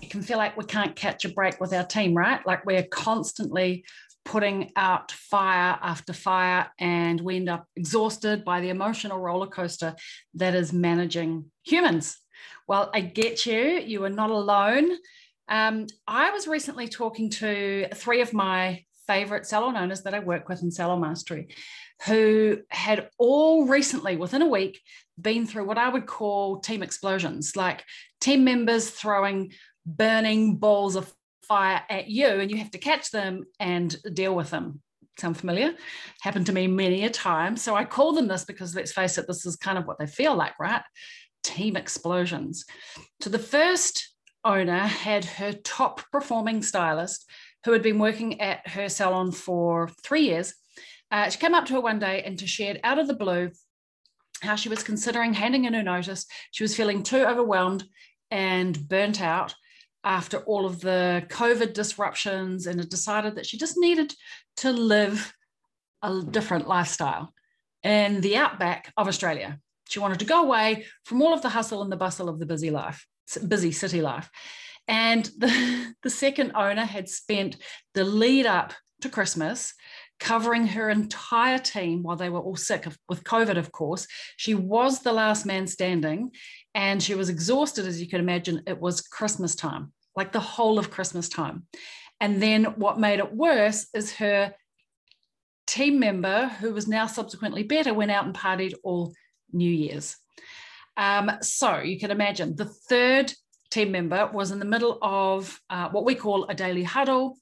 it can feel like we can't catch a break with our team, right? Like we're constantly putting out fire after fire, and we end up exhausted by the emotional roller coaster that is managing humans. Well, I get you, you are not alone. Um, I was recently talking to three of my favorite salon owners that I work with in Salon Mastery who had all recently, within a week, been through what I would call team explosions, like team members throwing burning balls of fire at you and you have to catch them and deal with them. Sound familiar? Happened to me many a time. So I call them this because let's face it, this is kind of what they feel like, right? Team explosions. So the first owner had her top performing stylist who had been working at her salon for three years. Uh, she came up to her one day and shared out of the blue how she was considering handing in her notice. She was feeling too overwhelmed and burnt out after all of the COVID disruptions and had decided that she just needed to live a different lifestyle in the outback of Australia. She wanted to go away from all of the hustle and the bustle of the busy life, busy city life. And the, the second owner had spent the lead up to Christmas covering her entire team while they were all sick with COVID, of course. She was the last man standing and she was exhausted, as you can imagine. It was Christmas time, like the whole of Christmas time. And then what made it worse is her team member, who was now subsequently better, went out and partied all New Year's. Um, so you can imagine the third team member was in the middle of uh, what we call a daily huddle,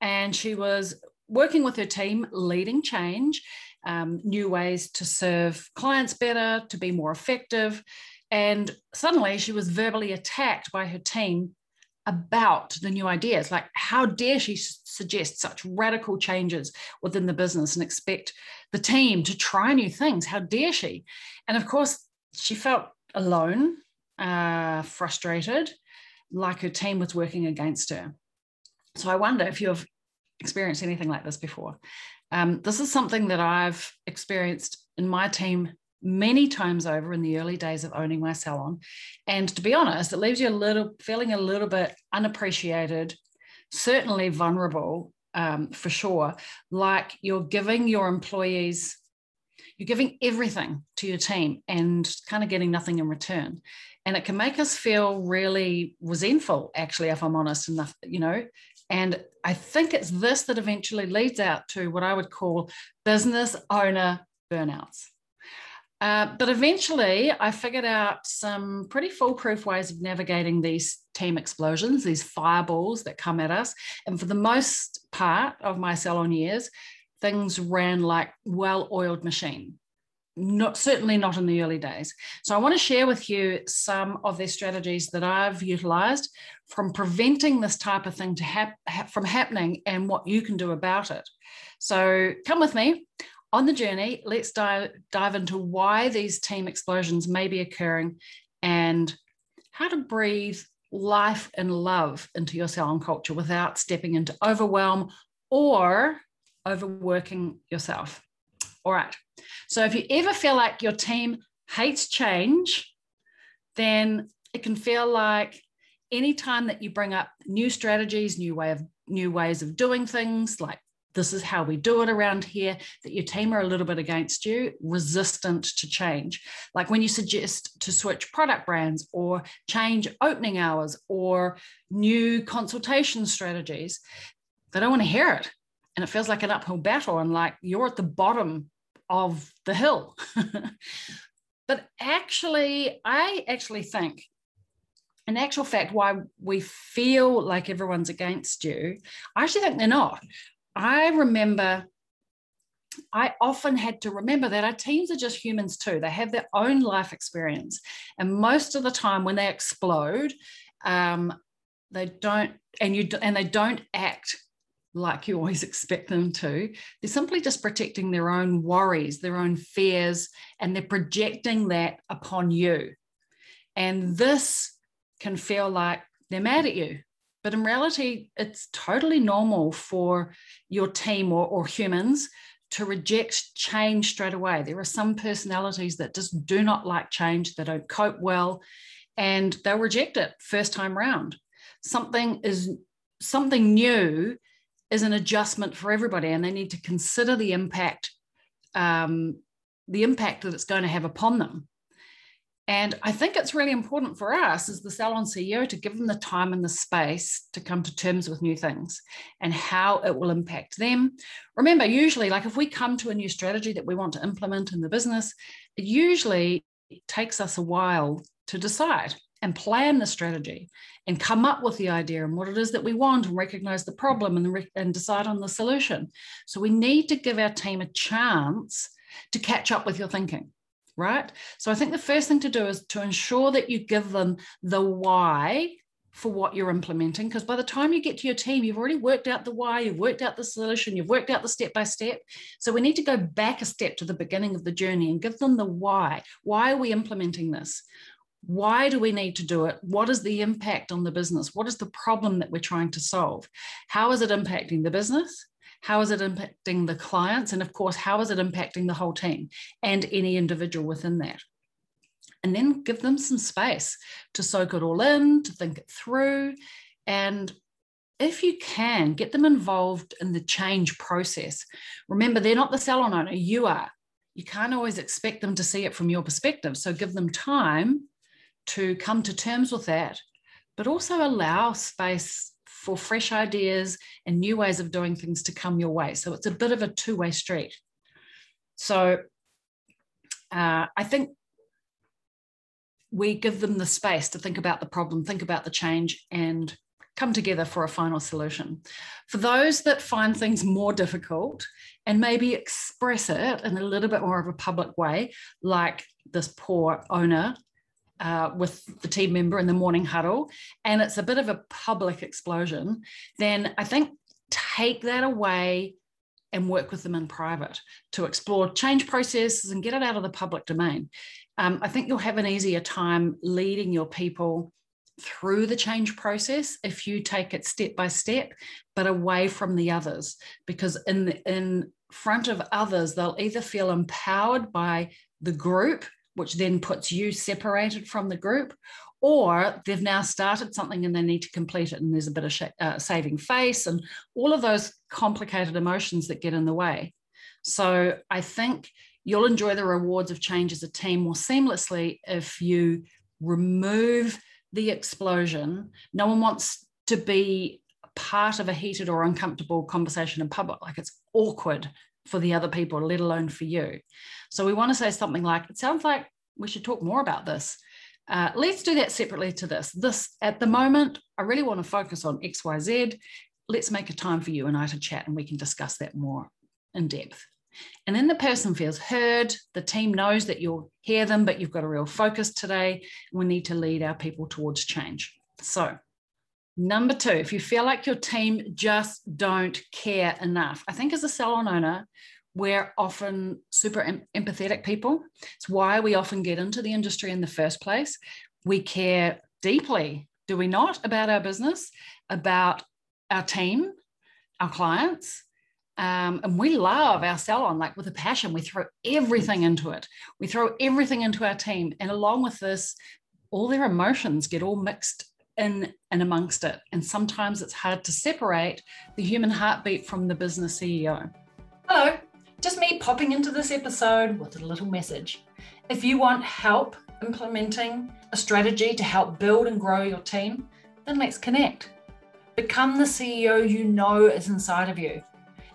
and she was working with her team, leading change, um, new ways to serve clients better, to be more effective. And suddenly she was verbally attacked by her team about the new ideas. Like, how dare she suggest such radical changes within the business and expect the team to try new things? How dare she? And of course, she felt alone, uh, frustrated, like her team was working against her. So I wonder if you've experienced anything like this before. Um, this is something that I've experienced in my team many times over in the early days of owning my salon. And to be honest, it leaves you a little feeling a little bit unappreciated, certainly vulnerable um, for sure. Like you're giving your employees, you're giving everything to your team and kind of getting nothing in return. And it can make us feel really resentful, actually, if I'm honest enough, you know, and I think it's this that eventually leads out to what I would call business owner burnouts. Uh, but eventually, I figured out some pretty foolproof ways of navigating these team explosions, these fireballs that come at us. And for the most part of my salon years, things ran like well-oiled machine not certainly not in the early days. So I want to share with you some of the strategies that I've utilized from preventing this type of thing to hap- from happening and what you can do about it. So come with me on the journey. Let's dive dive into why these team explosions may be occurring and how to breathe life and love into your salon culture without stepping into overwhelm or overworking yourself. All right. So if you ever feel like your team hates change, then it can feel like anytime that you bring up new strategies, new way of new ways of doing things, like this is how we do it around here, that your team are a little bit against you, resistant to change. Like when you suggest to switch product brands or change opening hours or new consultation strategies, they don't want to hear it. And it feels like an uphill battle and like you're at the bottom of the hill. but actually, I actually think, in actual fact, why we feel like everyone's against you, I actually think they're not. I remember I often had to remember that our teams are just humans too. They have their own life experience. And most of the time when they explode, um, they don't, and you and they don't act like you always expect them to. They're simply just protecting their own worries, their own fears, and they're projecting that upon you. And this can feel like they're mad at you. But in reality, it's totally normal for your team or, or humans to reject change straight away. There are some personalities that just do not like change, they don't cope well, and they'll reject it first time round. Something is something new is an adjustment for everybody, and they need to consider the impact, um, the impact that it's going to have upon them. And I think it's really important for us as the salon CEO to give them the time and the space to come to terms with new things and how it will impact them. Remember, usually, like if we come to a new strategy that we want to implement in the business, it usually takes us a while to decide and plan the strategy and come up with the idea and what it is that we want and recognize the problem and, and decide on the solution. So we need to give our team a chance to catch up with your thinking right? So I think the first thing to do is to ensure that you give them the why for what you're implementing. Because by the time you get to your team, you've already worked out the why, you've worked out the solution, you've worked out the step by step. So we need to go back a step to the beginning of the journey and give them the why. Why are we implementing this? Why do we need to do it? What is the impact on the business? What is the problem that we're trying to solve? How is it impacting the business? How is it impacting the clients? And of course, how is it impacting the whole team and any individual within that? And then give them some space to soak it all in, to think it through. And if you can, get them involved in the change process. Remember, they're not the salon owner, you are. You can't always expect them to see it from your perspective. So give them time to come to terms with that, but also allow space for fresh ideas and new ways of doing things to come your way. So it's a bit of a two way street. So uh, I think we give them the space to think about the problem, think about the change, and come together for a final solution. For those that find things more difficult and maybe express it in a little bit more of a public way, like this poor owner uh, with the team member in the morning huddle and it's a bit of a public explosion, then I think take that away and work with them in private to explore change processes and get it out of the public domain. Um, I think you'll have an easier time leading your people through the change process if you take it step by step, but away from the others, because in the, in front of others, they'll either feel empowered by the group which then puts you separated from the group, or they've now started something and they need to complete it, and there's a bit of sh- uh, saving face and all of those complicated emotions that get in the way. So I think you'll enjoy the rewards of change as a team more seamlessly if you remove the explosion. No one wants to be part of a heated or uncomfortable conversation in public. Like it's awkward for the other people, let alone for you. So we want to say something like, it sounds like we should talk more about this. Uh, let's do that separately to this. This, at the moment, I really want to focus on XYZ. Let's make a time for you and I to chat and we can discuss that more in depth. And then the person feels heard. The team knows that you'll hear them, but you've got a real focus today. We need to lead our people towards change. So, Number two, if you feel like your team just don't care enough, I think as a salon owner, we're often super em- empathetic people. It's why we often get into the industry in the first place. We care deeply, do we not, about our business, about our team, our clients. Um, and we love our salon like with a passion. We throw everything into it. We throw everything into our team. And along with this, all their emotions get all mixed in and amongst it. And sometimes it's hard to separate the human heartbeat from the business CEO. Hello, just me popping into this episode with a little message. If you want help implementing a strategy to help build and grow your team, then let's connect. Become the CEO you know is inside of you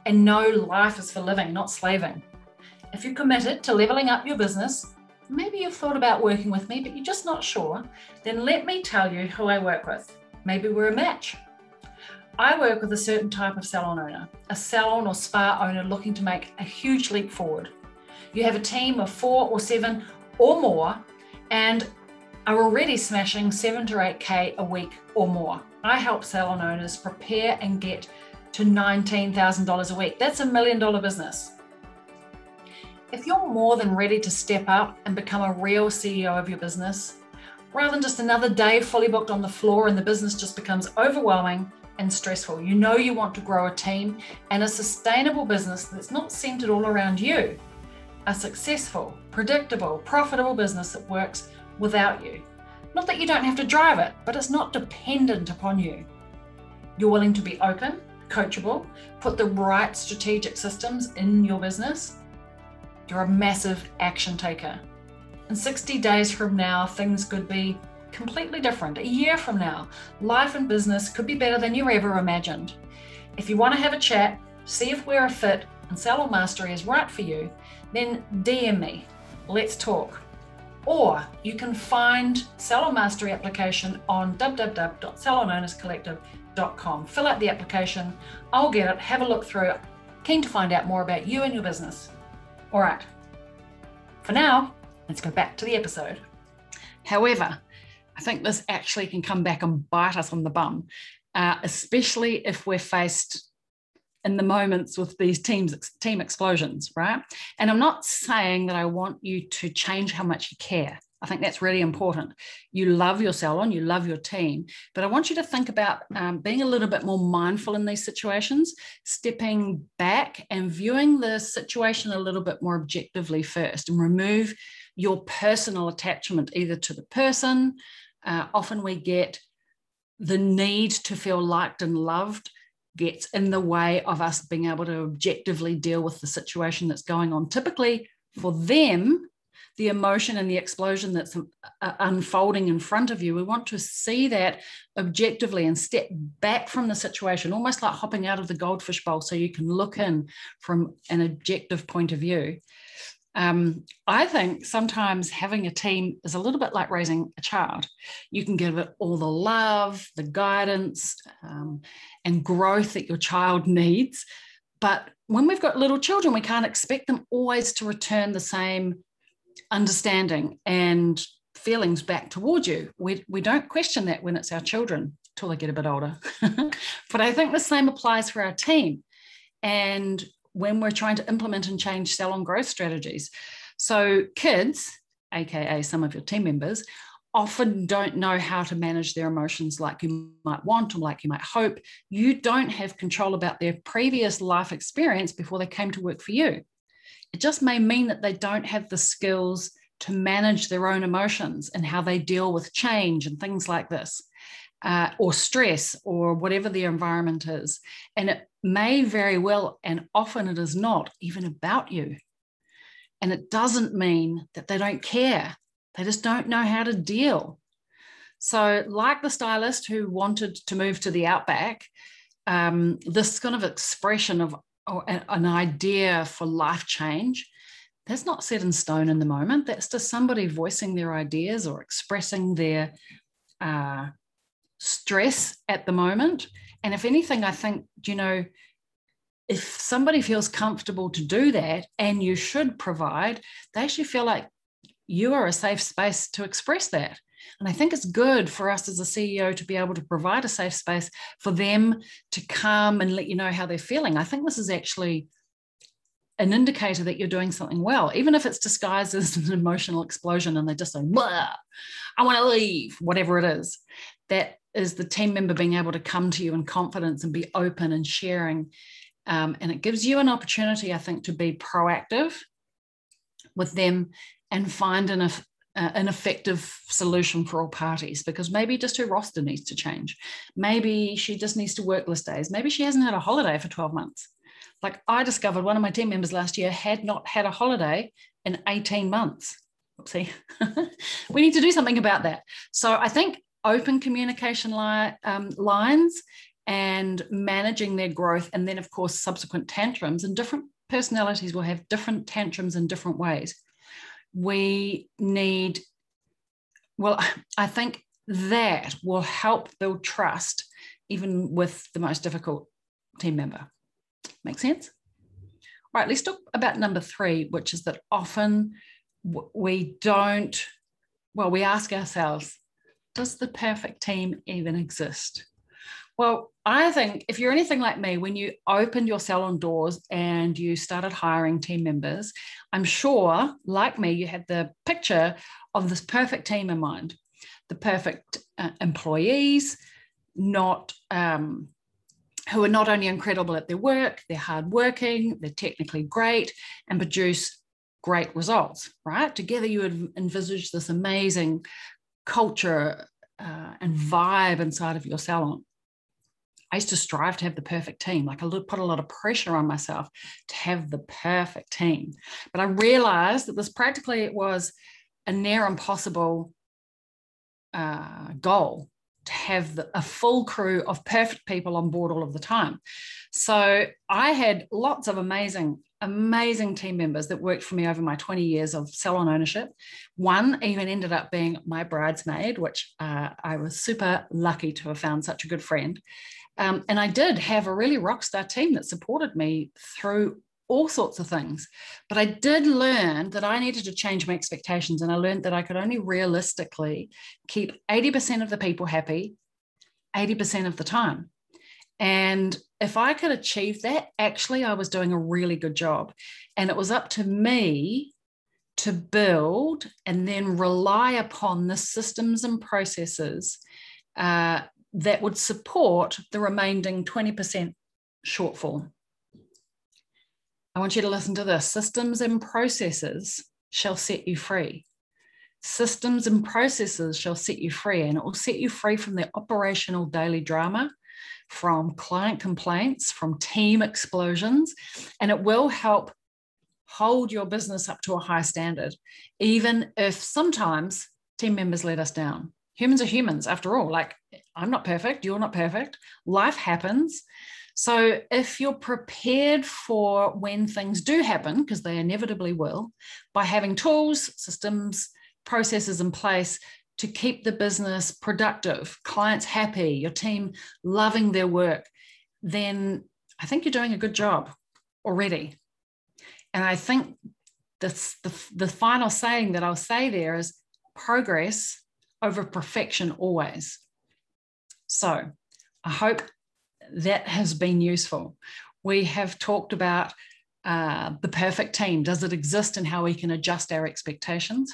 and know life is for living, not slaving. If you're committed to leveling up your business, maybe you've thought about working with me, but you're just not sure, then let me tell you who I work with. Maybe we're a match. I work with a certain type of salon owner, a salon or spa owner looking to make a huge leap forward. You have a team of four or seven or more and are already smashing seven to eight K a week or more. I help salon owners prepare and get to $19,000 a week. That's a million dollar business. If you're more than ready to step up and become a real CEO of your business, rather than just another day fully booked on the floor and the business just becomes overwhelming and stressful. You know you want to grow a team and a sustainable business that's not centered all around you. A successful, predictable, profitable business that works without you. Not that you don't have to drive it, but it's not dependent upon you. You're willing to be open, coachable, put the right strategic systems in your business. You're a massive action taker. And 60 days from now, things could be completely different. A year from now, life and business could be better than you ever imagined. If you want to have a chat, see if we're a fit and Salon Mastery is right for you, then DM me. Let's talk. Or you can find Salon Mastery application on www.salonownerscollective.com. Fill out the application. I'll get it, have a look through. it. Keen to find out more about you and your business. All right. For now, let's go back to the episode. However, I think this actually can come back and bite us on the bum, uh, especially if we're faced in the moments with these teams team explosions, right? And I'm not saying that I want you to change how much you care. I think that's really important. You love your salon, you love your team, but I want you to think about um, being a little bit more mindful in these situations, stepping back and viewing the situation a little bit more objectively first and remove your personal attachment either to the person, uh, often we get the need to feel liked and loved gets in the way of us being able to objectively deal with the situation that's going on. Typically, for them, the emotion and the explosion that's uh, unfolding in front of you, we want to see that objectively and step back from the situation, almost like hopping out of the goldfish bowl so you can look in from an objective point of view. Um, I think sometimes having a team is a little bit like raising a child. You can give it all the love, the guidance, um, and growth that your child needs. But when we've got little children, we can't expect them always to return the same understanding and feelings back towards you. We, we don't question that when it's our children till they get a bit older. but I think the same applies for our team. And when we're trying to implement and change salon growth strategies. So, kids, AKA some of your team members, often don't know how to manage their emotions like you might want or like you might hope. You don't have control about their previous life experience before they came to work for you. It just may mean that they don't have the skills to manage their own emotions and how they deal with change and things like this uh, or stress or whatever the environment is. And it may very well, and often it is not even about you. And it doesn't mean that they don't care, they just don't know how to deal. So, like the stylist who wanted to move to the outback, um, this kind of expression of an idea for life change that's not set in stone in the moment. That's just somebody voicing their ideas or expressing their uh, stress at the moment. And if anything, I think, you know, if somebody feels comfortable to do that and you should provide, they actually feel like you are a safe space to express that. And I think it's good for us as a CEO to be able to provide a safe space for them to come and let you know how they're feeling. I think this is actually an indicator that you're doing something well, even if it's disguised as an emotional explosion and they just say, I want to leave, whatever it is. That is the team member being able to come to you in confidence and be open and sharing. Um, and it gives you an opportunity, I think, to be proactive with them and find an, uh, an effective solution for all parties because maybe just her roster needs to change. Maybe she just needs to work less days. Maybe she hasn't had a holiday for 12 months. Like I discovered one of my team members last year had not had a holiday in 18 months. Oopsie. we need to do something about that. So I think open communication li- um, lines and managing their growth. And then, of course, subsequent tantrums. And different personalities will have different tantrums in different ways. We need, well, I think that will help build trust even with the most difficult team member. Make sense? All right, let's talk about number three, which is that often we don't, well, we ask ourselves, does the perfect team even exist? Well, I think if you're anything like me, when you opened your salon doors and you started hiring team members, I'm sure, like me, you had the picture of this perfect team in mind the perfect uh, employees, not um, who are not only incredible at their work, they're hardworking, they're technically great, and produce great results, right? Together, you would envisage this amazing culture uh, and vibe inside of your salon. I used to strive to have the perfect team. Like I put a lot of pressure on myself to have the perfect team. But I realized that this practically it was a near impossible uh, goal to have the, a full crew of perfect people on board all of the time. So I had lots of amazing, amazing team members that worked for me over my 20 years of salon ownership. One even ended up being my bridesmaid, which uh, I was super lucky to have found such a good friend. Um, and I did have a really rock star team that supported me through all sorts of things. But I did learn that I needed to change my expectations. And I learned that I could only realistically keep 80% of the people happy 80% of the time. And if I could achieve that, actually, I was doing a really good job. And it was up to me to build and then rely upon the systems and processes uh, that would support the remaining 20% shortfall. I want you to listen to this systems and processes shall set you free. Systems and processes shall set you free, and it will set you free from the operational daily drama, from client complaints, from team explosions, and it will help hold your business up to a high standard, even if sometimes team members let us down. Humans are humans, after all. Like, I'm not perfect, you're not perfect, life happens. So, if you're prepared for when things do happen, because they inevitably will, by having tools, systems, processes in place to keep the business productive, clients happy, your team loving their work, then I think you're doing a good job already. And I think the, the final saying that I'll say there is progress over perfection always. So I hope that has been useful. We have talked about uh, the perfect team. Does it exist and how we can adjust our expectations?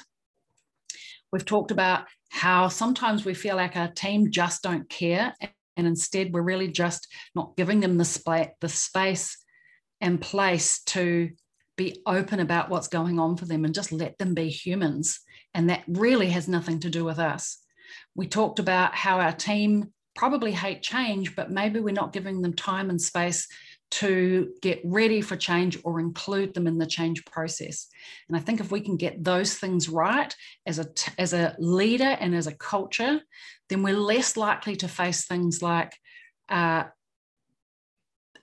We've talked about how sometimes we feel like our team just don't care, and instead we're really just not giving them the, sp- the space and place to be open about what's going on for them and just let them be humans. And that really has nothing to do with us. We talked about how our team probably hate change, but maybe we're not giving them time and space to get ready for change or include them in the change process. And I think if we can get those things right as a, as a leader and as a culture, then we're less likely to face things like uh,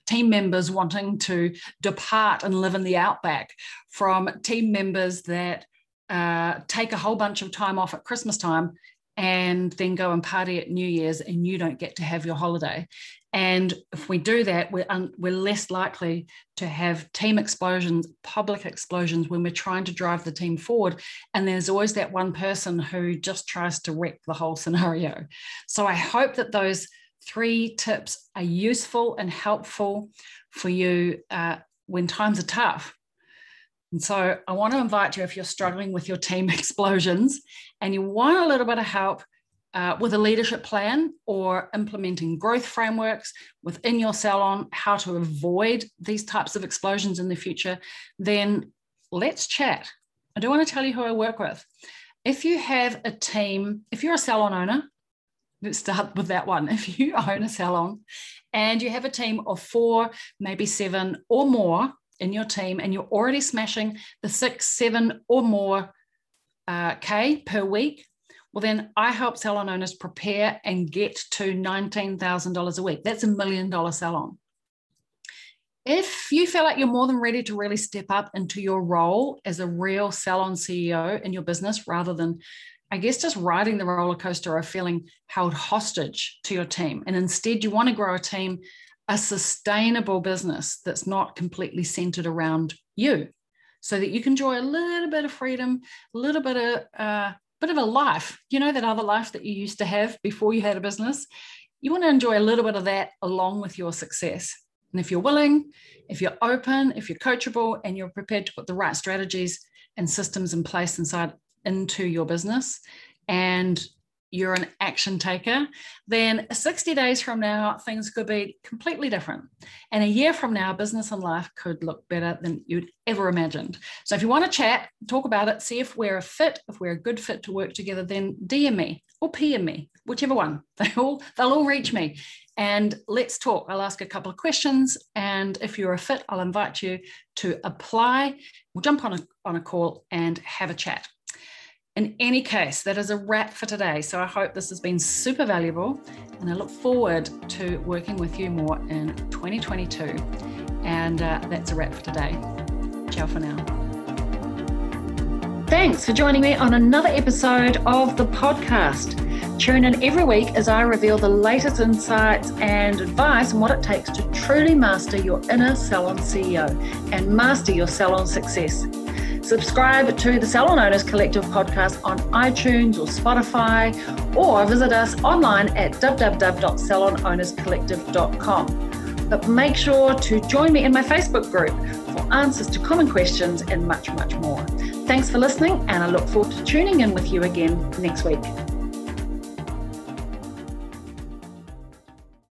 team members wanting to depart and live in the outback, from team members that uh, take a whole bunch of time off at Christmas time and then go and party at New Year's and you don't get to have your holiday. And if we do that, we're, un- we're less likely to have team explosions, public explosions when we're trying to drive the team forward. And there's always that one person who just tries to wreck the whole scenario. So I hope that those three tips are useful and helpful for you uh, when times are tough. And so I want to invite you if you're struggling with your team explosions and you want a little bit of help uh, with a leadership plan or implementing growth frameworks within your salon, how to avoid these types of explosions in the future, then let's chat. I do want to tell you who I work with. If you have a team, if you're a salon owner, let's start with that one. If you own a salon and you have a team of four, maybe seven or more in your team, and you're already smashing the six, seven or more uh, K per week, well, then I help salon owners prepare and get to $19,000 a week. That's a million dollar salon. If you feel like you're more than ready to really step up into your role as a real salon CEO in your business rather than I guess, just riding the roller coaster of feeling held hostage to your team. And instead, you want to grow a team, a sustainable business that's not completely centered around you so that you can enjoy a little bit of freedom, a little bit of uh, bit of a life, you know, that other life that you used to have before you had a business. You want to enjoy a little bit of that along with your success. And if you're willing, if you're open, if you're coachable, and you're prepared to put the right strategies and systems in place inside into your business, and you're an action taker, then 60 days from now, things could be completely different. And a year from now, business and life could look better than you'd ever imagined. So if you want to chat, talk about it, see if we're a fit, if we're a good fit to work together, then DM me or PM me, whichever one. They all, they'll all reach me. And let's talk. I'll ask a couple of questions. And if you're a fit, I'll invite you to apply. We'll jump on a, on a call and have a chat. In any case, that is a wrap for today. So I hope this has been super valuable and I look forward to working with you more in 2022. And uh, that's a wrap for today. Ciao for now. Thanks for joining me on another episode of the podcast. Tune in every week as I reveal the latest insights and advice on what it takes to truly master your inner salon CEO and master your salon success. Subscribe to the Salon Owners Collective podcast on iTunes or Spotify, or visit us online at www.salonownerscollective.com. But make sure to join me in my Facebook group for answers to common questions and much, much more. Thanks for listening, and I look forward to tuning in with you again next week.